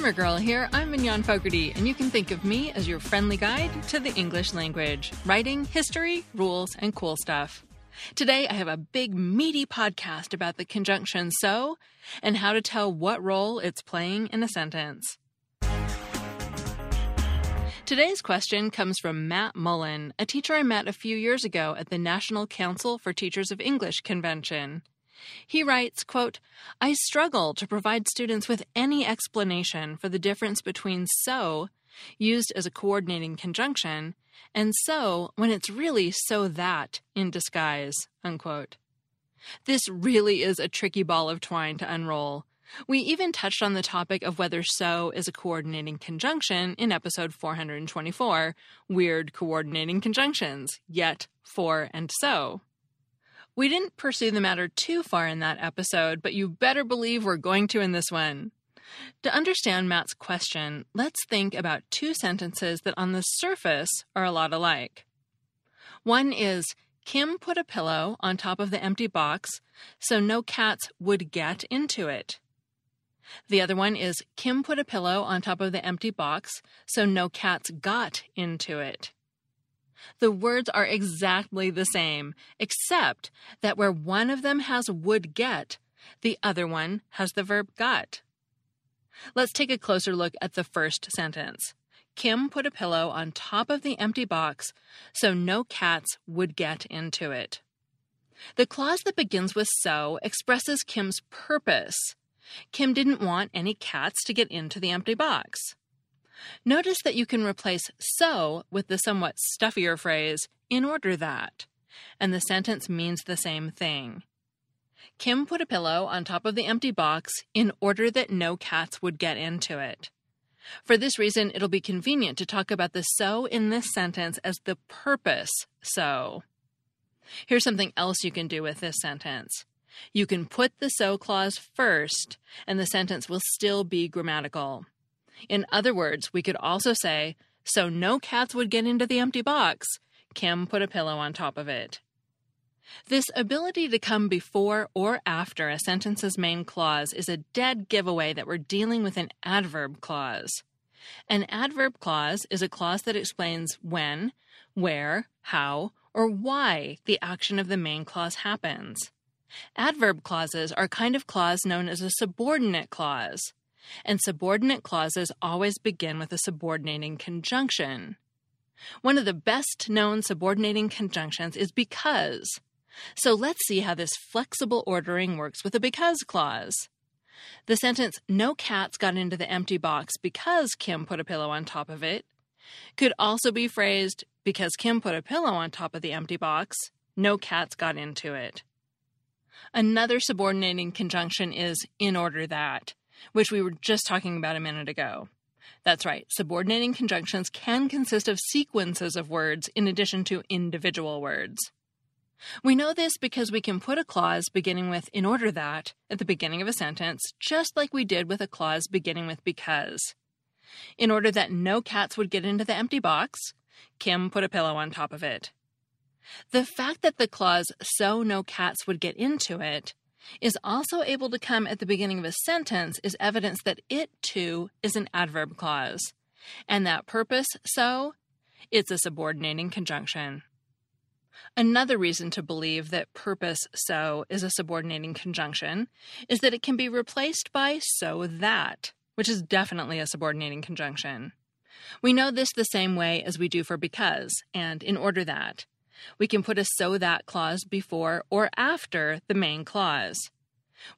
Grammar Girl here. I'm Mignon Fogarty, and you can think of me as your friendly guide to the English language writing, history, rules, and cool stuff. Today, I have a big, meaty podcast about the conjunction so and how to tell what role it's playing in a sentence. Today's question comes from Matt Mullen, a teacher I met a few years ago at the National Council for Teachers of English convention. He writes, quote, I struggle to provide students with any explanation for the difference between so, used as a coordinating conjunction, and so when it's really so that in disguise, unquote. This really is a tricky ball of twine to unroll. We even touched on the topic of whether so is a coordinating conjunction in episode 424, Weird Coordinating Conjunctions, yet, for, and so. We didn't pursue the matter too far in that episode, but you better believe we're going to in this one. To understand Matt's question, let's think about two sentences that on the surface are a lot alike. One is Kim put a pillow on top of the empty box so no cats would get into it. The other one is Kim put a pillow on top of the empty box so no cats got into it. The words are exactly the same, except that where one of them has would get, the other one has the verb got. Let's take a closer look at the first sentence. Kim put a pillow on top of the empty box so no cats would get into it. The clause that begins with so expresses Kim's purpose. Kim didn't want any cats to get into the empty box. Notice that you can replace so with the somewhat stuffier phrase, in order that, and the sentence means the same thing. Kim put a pillow on top of the empty box in order that no cats would get into it. For this reason, it'll be convenient to talk about the so in this sentence as the purpose so. Here's something else you can do with this sentence. You can put the so clause first, and the sentence will still be grammatical. In other words, we could also say, so no cats would get into the empty box. Kim put a pillow on top of it. This ability to come before or after a sentence's main clause is a dead giveaway that we're dealing with an adverb clause. An adverb clause is a clause that explains when, where, how, or why the action of the main clause happens. Adverb clauses are a kind of clause known as a subordinate clause, and subordinate clauses always begin with a subordinating conjunction. One of the best known subordinating conjunctions is because. So let's see how this flexible ordering works with a because clause. The sentence, no cats got into the empty box because Kim put a pillow on top of it, could also be phrased, because Kim put a pillow on top of the empty box, no cats got into it. Another subordinating conjunction is in order that, which we were just talking about a minute ago. That's right, subordinating conjunctions can consist of sequences of words in addition to individual words. We know this because we can put a clause beginning with in order that at the beginning of a sentence, just like we did with a clause beginning with because. In order that no cats would get into the empty box, Kim put a pillow on top of it. The fact that the clause so no cats would get into it is also able to come at the beginning of a sentence is evidence that it too is an adverb clause. And that purpose so, it's a subordinating conjunction. Another reason to believe that purpose so is a subordinating conjunction is that it can be replaced by so that, which is definitely a subordinating conjunction. We know this the same way as we do for because and in order that. We can put a so that clause before or after the main clause.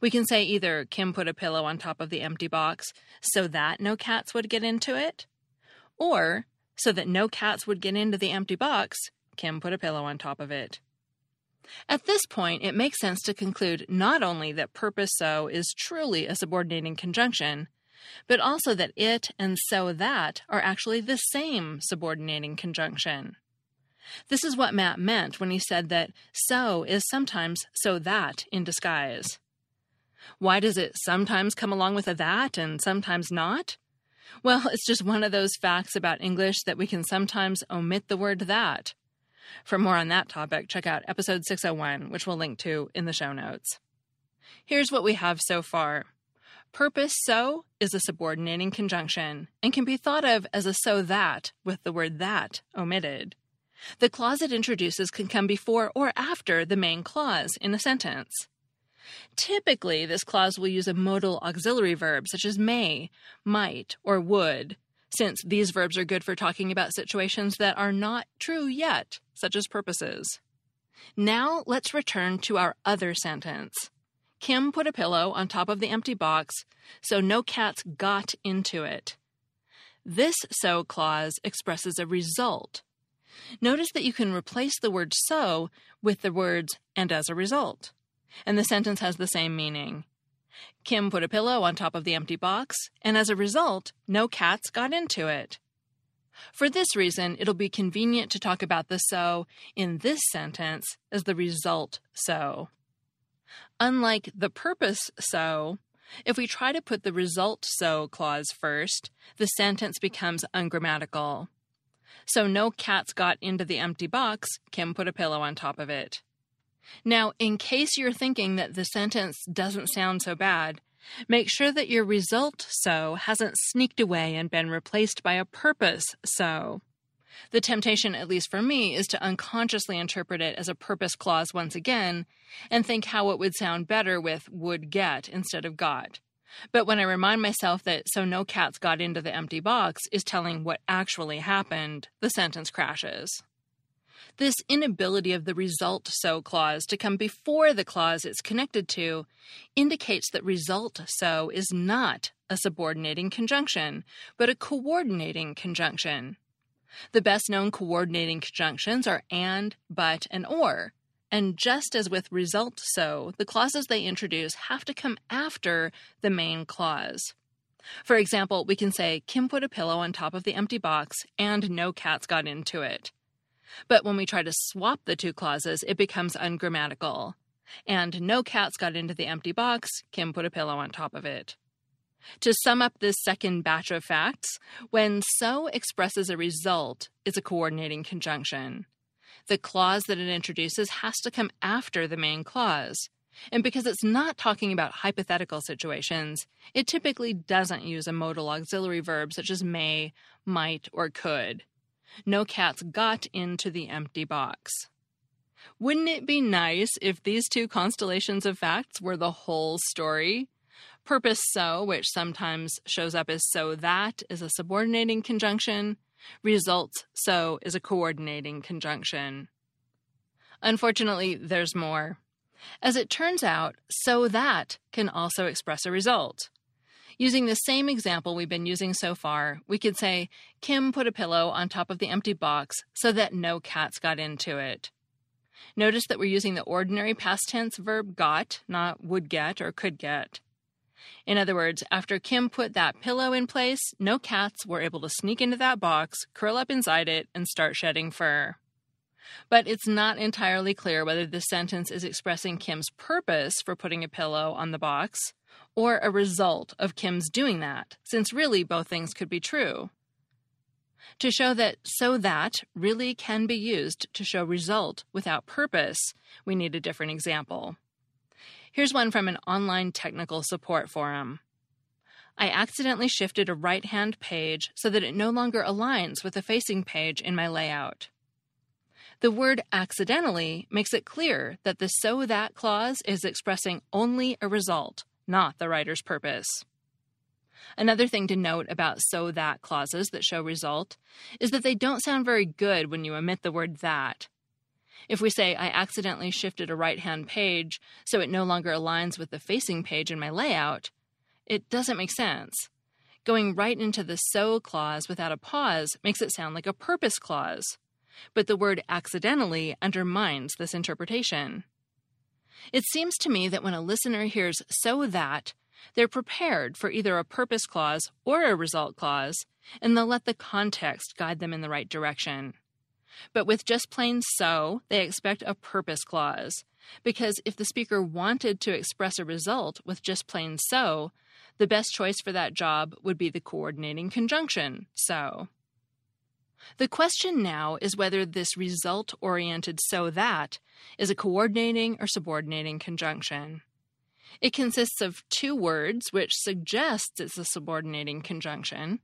We can say either Kim put a pillow on top of the empty box so that no cats would get into it, or so that no cats would get into the empty box, Kim put a pillow on top of it. At this point, it makes sense to conclude not only that purpose so is truly a subordinating conjunction, but also that it and so that are actually the same subordinating conjunction. This is what Matt meant when he said that so is sometimes so that in disguise. Why does it sometimes come along with a that and sometimes not? Well, it's just one of those facts about English that we can sometimes omit the word that. For more on that topic, check out episode 601, which we'll link to in the show notes. Here's what we have so far. Purpose so is a subordinating conjunction and can be thought of as a so that with the word that omitted. The clause it introduces can come before or after the main clause in a sentence. Typically, this clause will use a modal auxiliary verb such as may, might, or would, since these verbs are good for talking about situations that are not true yet, such as purposes. Now let's return to our other sentence. Kim put a pillow on top of the empty box, so no cats got into it. This so clause expresses a result. Notice that you can replace the word so with the words and as a result, and the sentence has the same meaning. Kim put a pillow on top of the empty box, and as a result, no cats got into it. For this reason, it'll be convenient to talk about the so in this sentence as the result so. Unlike the purpose so, if we try to put the result so clause first, the sentence becomes ungrammatical. So no cats got into the empty box, Kim put a pillow on top of it. Now, in case you're thinking that the sentence doesn't sound so bad, make sure that your result so hasn't sneaked away and been replaced by a purpose so. The temptation, at least for me, is to unconsciously interpret it as a purpose clause once again and think how it would sound better with would get instead of got. But when I remind myself that so no cats got into the empty box is telling what actually happened, the sentence crashes. This inability of the result so clause to come before the clause it's connected to indicates that result so is not a subordinating conjunction, but a coordinating conjunction. The best known coordinating conjunctions are and, but, and or. And just as with result so, the clauses they introduce have to come after the main clause. For example, we can say, Kim put a pillow on top of the empty box and no cats got into it. But when we try to swap the two clauses, it becomes ungrammatical. And no cats got into the empty box, Kim put a pillow on top of it. To sum up this second batch of facts, when so expresses a result, it's a coordinating conjunction. The clause that it introduces has to come after the main clause. And because it's not talking about hypothetical situations, it typically doesn't use a modal auxiliary verb such as may, might, or could. No cats got into the empty box. Wouldn't it be nice if these two constellations of facts were the whole story? Purpose so, which sometimes shows up as so that, is a subordinating conjunction. Results so is a coordinating conjunction. Unfortunately, there's more. As it turns out, so that can also express a result. Using the same example we've been using so far, we could say, Kim put a pillow on top of the empty box so that no cats got into it. Notice that we're using the ordinary past tense verb got, not would get or could get. In other words, after Kim put that pillow in place, no cats were able to sneak into that box, curl up inside it, and start shedding fur. But it's not entirely clear whether this sentence is expressing Kim's purpose for putting a pillow on the box or a result of Kim's doing that, since really both things could be true. To show that so that really can be used to show result without purpose, we need a different example. Here's one from an online technical support forum. I accidentally shifted a right hand page so that it no longer aligns with the facing page in my layout. The word accidentally makes it clear that the so that clause is expressing only a result, not the writer's purpose. Another thing to note about so that clauses that show result is that they don't sound very good when you omit the word that. If we say, I accidentally shifted a right hand page so it no longer aligns with the facing page in my layout, it doesn't make sense. Going right into the so clause without a pause makes it sound like a purpose clause. But the word accidentally undermines this interpretation. It seems to me that when a listener hears so that, they're prepared for either a purpose clause or a result clause, and they'll let the context guide them in the right direction. But with just plain so, they expect a purpose clause, because if the speaker wanted to express a result with just plain so, the best choice for that job would be the coordinating conjunction, so. The question now is whether this result oriented so that is a coordinating or subordinating conjunction. It consists of two words, which suggests it's a subordinating conjunction.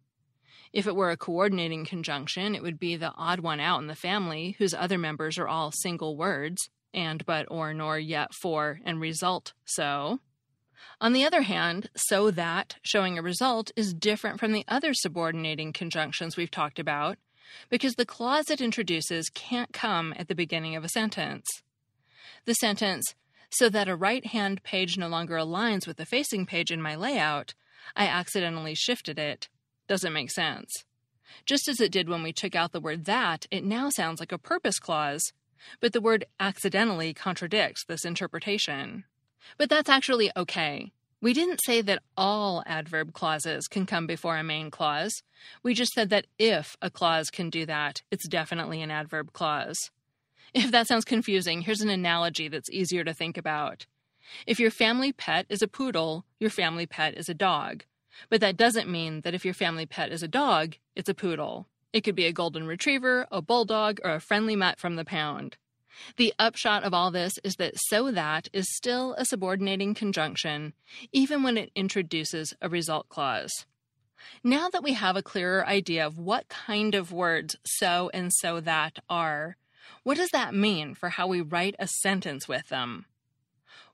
If it were a coordinating conjunction, it would be the odd one out in the family, whose other members are all single words and, but, or, nor, yet, for, and result so. On the other hand, so that showing a result is different from the other subordinating conjunctions we've talked about because the clause it introduces can't come at the beginning of a sentence. The sentence, so that a right hand page no longer aligns with the facing page in my layout, I accidentally shifted it, doesn't make sense. Just as it did when we took out the word that, it now sounds like a purpose clause, but the word accidentally contradicts this interpretation. But that's actually okay. We didn't say that all adverb clauses can come before a main clause. We just said that if a clause can do that, it's definitely an adverb clause. If that sounds confusing, here's an analogy that's easier to think about. If your family pet is a poodle, your family pet is a dog. But that doesn't mean that if your family pet is a dog, it's a poodle. It could be a golden retriever, a bulldog, or a friendly mutt from the pound. The upshot of all this is that so that is still a subordinating conjunction, even when it introduces a result clause. Now that we have a clearer idea of what kind of words so and so that are, what does that mean for how we write a sentence with them?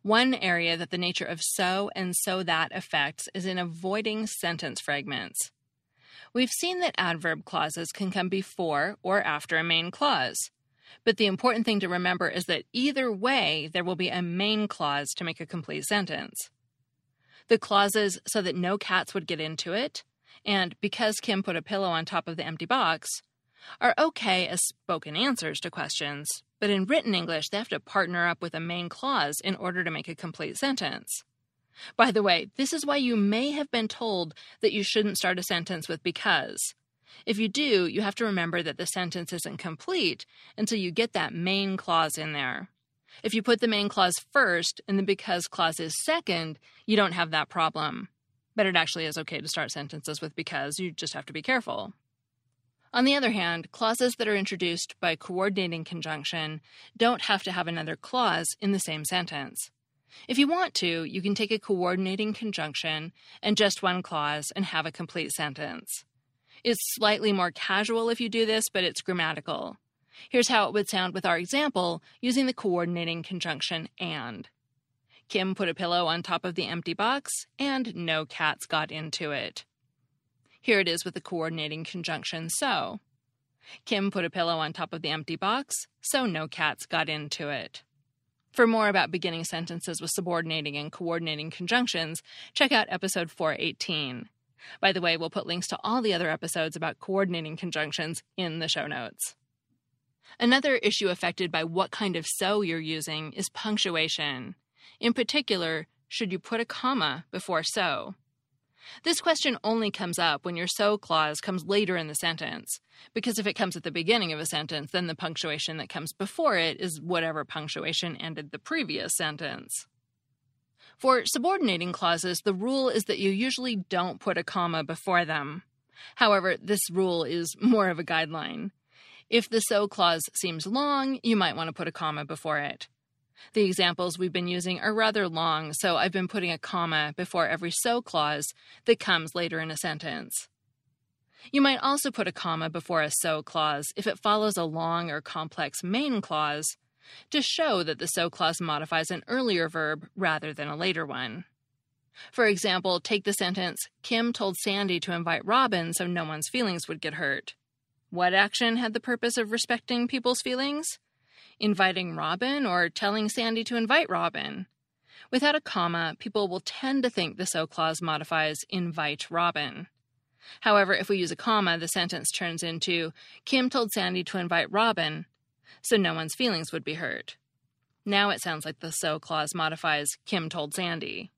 One area that the nature of so and so that affects is in avoiding sentence fragments. We've seen that adverb clauses can come before or after a main clause. But the important thing to remember is that either way, there will be a main clause to make a complete sentence. The clauses so that no cats would get into it, and because Kim put a pillow on top of the empty box, are okay as spoken answers to questions, but in written English, they have to partner up with a main clause in order to make a complete sentence. By the way, this is why you may have been told that you shouldn't start a sentence with because. If you do, you have to remember that the sentence isn't complete until you get that main clause in there. If you put the main clause first and the because clause is second, you don't have that problem. But it actually is okay to start sentences with because, you just have to be careful. On the other hand, clauses that are introduced by coordinating conjunction don't have to have another clause in the same sentence. If you want to, you can take a coordinating conjunction and just one clause and have a complete sentence. It's slightly more casual if you do this, but it's grammatical. Here's how it would sound with our example using the coordinating conjunction and. Kim put a pillow on top of the empty box, and no cats got into it. Here it is with the coordinating conjunction so. Kim put a pillow on top of the empty box, so no cats got into it. For more about beginning sentences with subordinating and coordinating conjunctions, check out episode 418. By the way, we'll put links to all the other episodes about coordinating conjunctions in the show notes. Another issue affected by what kind of so you're using is punctuation. In particular, should you put a comma before so? This question only comes up when your so clause comes later in the sentence, because if it comes at the beginning of a sentence, then the punctuation that comes before it is whatever punctuation ended the previous sentence. For subordinating clauses, the rule is that you usually don't put a comma before them. However, this rule is more of a guideline. If the so clause seems long, you might want to put a comma before it. The examples we've been using are rather long, so I've been putting a comma before every so clause that comes later in a sentence. You might also put a comma before a so clause if it follows a long or complex main clause to show that the so clause modifies an earlier verb rather than a later one. For example, take the sentence Kim told Sandy to invite Robin so no one's feelings would get hurt. What action had the purpose of respecting people's feelings? Inviting Robin or telling Sandy to invite Robin? Without a comma, people will tend to think the so clause modifies invite Robin. However, if we use a comma, the sentence turns into Kim told Sandy to invite Robin, so no one's feelings would be hurt. Now it sounds like the so clause modifies Kim told Sandy.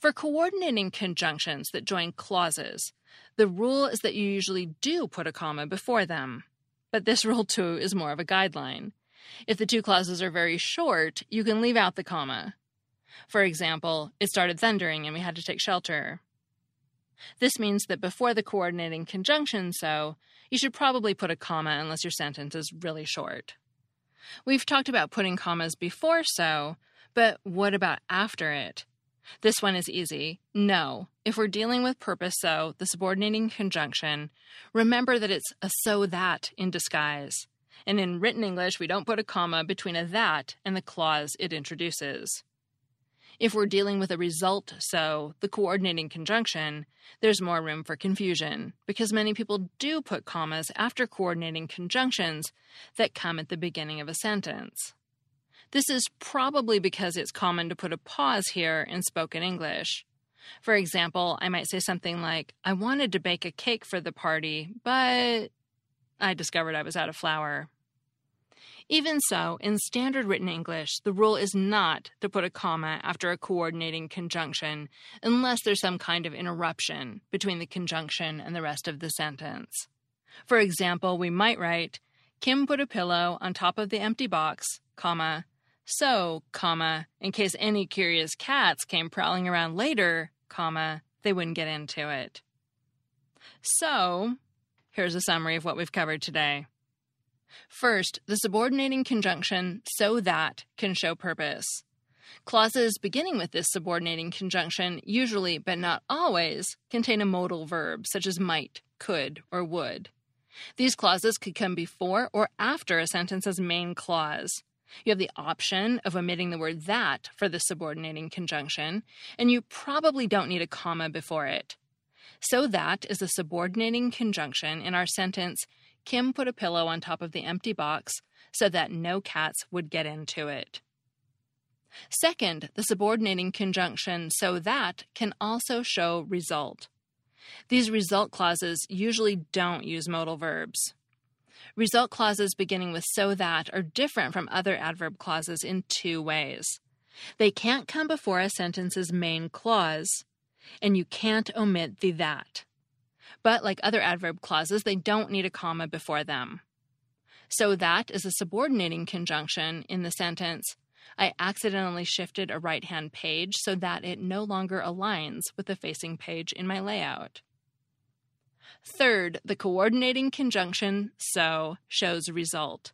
For coordinating conjunctions that join clauses, the rule is that you usually do put a comma before them. But this rule, too, is more of a guideline. If the two clauses are very short, you can leave out the comma. For example, it started thundering and we had to take shelter. This means that before the coordinating conjunction so, you should probably put a comma unless your sentence is really short. We've talked about putting commas before so, but what about after it? This one is easy. No. If we're dealing with purpose so, the subordinating conjunction, remember that it's a so that in disguise. And in written English, we don't put a comma between a that and the clause it introduces. If we're dealing with a result so, the coordinating conjunction, there's more room for confusion, because many people do put commas after coordinating conjunctions that come at the beginning of a sentence. This is probably because it's common to put a pause here in spoken English. For example, I might say something like, I wanted to bake a cake for the party, but I discovered I was out of flour. Even so, in standard written English, the rule is not to put a comma after a coordinating conjunction unless there's some kind of interruption between the conjunction and the rest of the sentence. For example, we might write, Kim put a pillow on top of the empty box, comma, so, comma, in case any curious cats came prowling around later, comma, they wouldn't get into it. So, here's a summary of what we've covered today. First, the subordinating conjunction so that can show purpose. Clauses beginning with this subordinating conjunction usually, but not always, contain a modal verb such as might, could, or would. These clauses could come before or after a sentence's main clause. You have the option of omitting the word that for the subordinating conjunction, and you probably don't need a comma before it. So that is a subordinating conjunction in our sentence Kim put a pillow on top of the empty box so that no cats would get into it. Second, the subordinating conjunction so that can also show result. These result clauses usually don't use modal verbs. Result clauses beginning with so that are different from other adverb clauses in two ways. They can't come before a sentence's main clause, and you can't omit the that. But like other adverb clauses, they don't need a comma before them. So that is a subordinating conjunction in the sentence I accidentally shifted a right hand page so that it no longer aligns with the facing page in my layout. Third, the coordinating conjunction so shows result.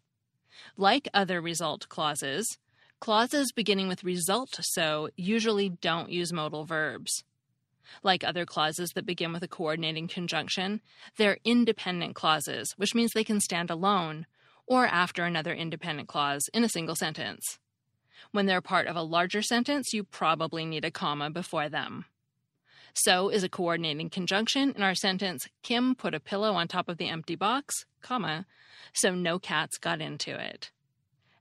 Like other result clauses, clauses beginning with result so usually don't use modal verbs. Like other clauses that begin with a coordinating conjunction, they're independent clauses, which means they can stand alone or after another independent clause in a single sentence. When they're part of a larger sentence, you probably need a comma before them. So is a coordinating conjunction in our sentence Kim put a pillow on top of the empty box, comma, so no cats got into it.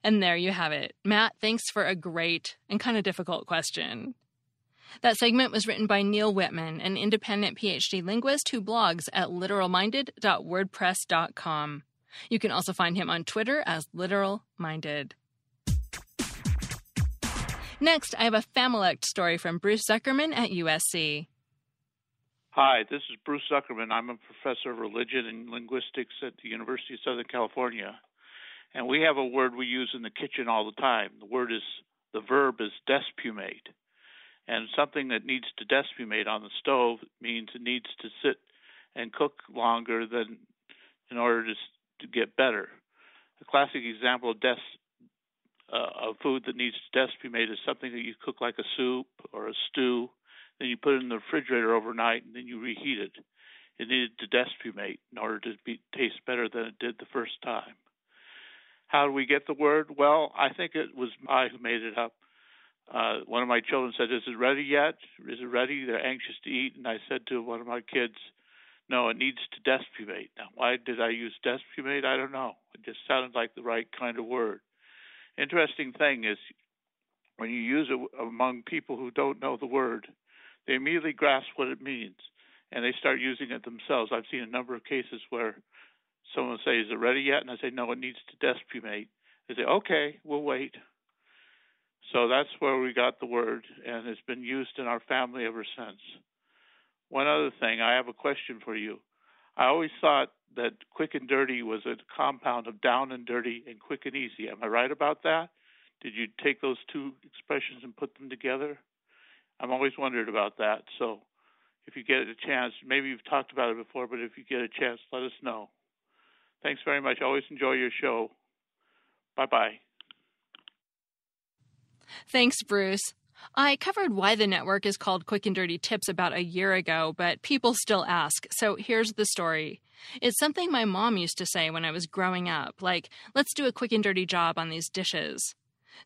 And there you have it. Matt, thanks for a great and kind of difficult question. That segment was written by Neal Whitman, an independent PhD linguist who blogs at literalminded.wordpress.com. You can also find him on Twitter as literalminded. Next, I have a Familect story from Bruce Zuckerman at USC. Hi, this is Bruce Zuckerman. I'm a professor of religion and linguistics at the University of Southern California. And we have a word we use in the kitchen all the time. The word is, the verb is despumate and something that needs to despumate on the stove means it needs to sit and cook longer than in order to to get better. A classic example of des uh, of food that needs to despumate is something that you cook like a soup or a stew, then you put it in the refrigerator overnight and then you reheat it. it needed to despumate in order to be, taste better than it did the first time. How do we get the word? Well, I think it was I who made it up. Uh, one of my children said, "Is it ready yet? Is it ready?" They're anxious to eat, and I said to one of my kids, "No, it needs to despumate." Now, why did I use despumate? I don't know. It just sounded like the right kind of word. Interesting thing is, when you use it among people who don't know the word, they immediately grasp what it means and they start using it themselves. I've seen a number of cases where someone will say, "Is it ready yet?" and I say, "No, it needs to despumate." They say, "Okay, we'll wait." So that's where we got the word, and it's been used in our family ever since. One other thing, I have a question for you. I always thought that quick and dirty was a compound of down and dirty and quick and easy. Am I right about that? Did you take those two expressions and put them together? I'm always wondered about that. So if you get a chance, maybe you've talked about it before, but if you get a chance, let us know. Thanks very much. always enjoy your show. Bye bye. Thanks, Bruce. I covered why the network is called Quick and Dirty Tips about a year ago, but people still ask. So here's the story. It's something my mom used to say when I was growing up, like, let's do a quick and dirty job on these dishes.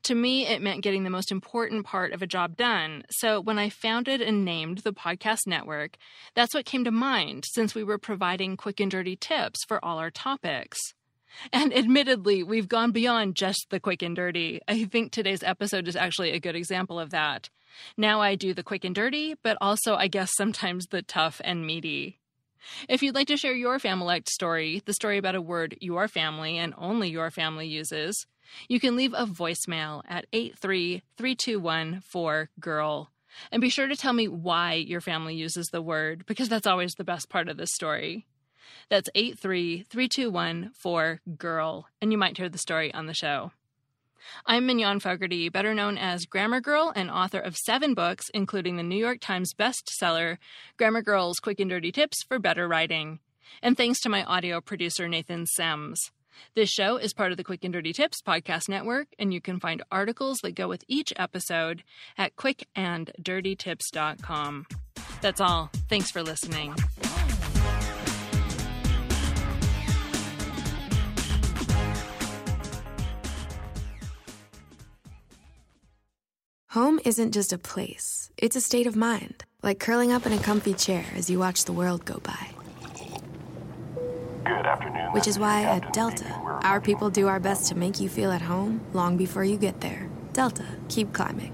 To me, it meant getting the most important part of a job done. So when I founded and named the podcast network, that's what came to mind since we were providing quick and dirty tips for all our topics. And admittedly, we've gone beyond just the quick and dirty. I think today's episode is actually a good example of that. Now I do the quick and dirty, but also, I guess, sometimes the tough and meaty. If you'd like to share your Familect story, the story about a word your family and only your family uses, you can leave a voicemail at 83321 And be sure to tell me why your family uses the word, because that's always the best part of the story. That's 83321 girl and you might hear the story on the show. I'm Mignon Fogarty, better known as Grammar Girl and author of seven books, including the New York Times bestseller, Grammar Girl's Quick and Dirty Tips for Better Writing. And thanks to my audio producer, Nathan Semes. This show is part of the Quick and Dirty Tips podcast network, and you can find articles that go with each episode at quickanddirtytips.com. That's all. Thanks for listening. Home isn't just a place, it's a state of mind, like curling up in a comfy chair as you watch the world go by. Good afternoon. Which is why at Delta, our people do our best to make you feel at home long before you get there. Delta, keep climbing.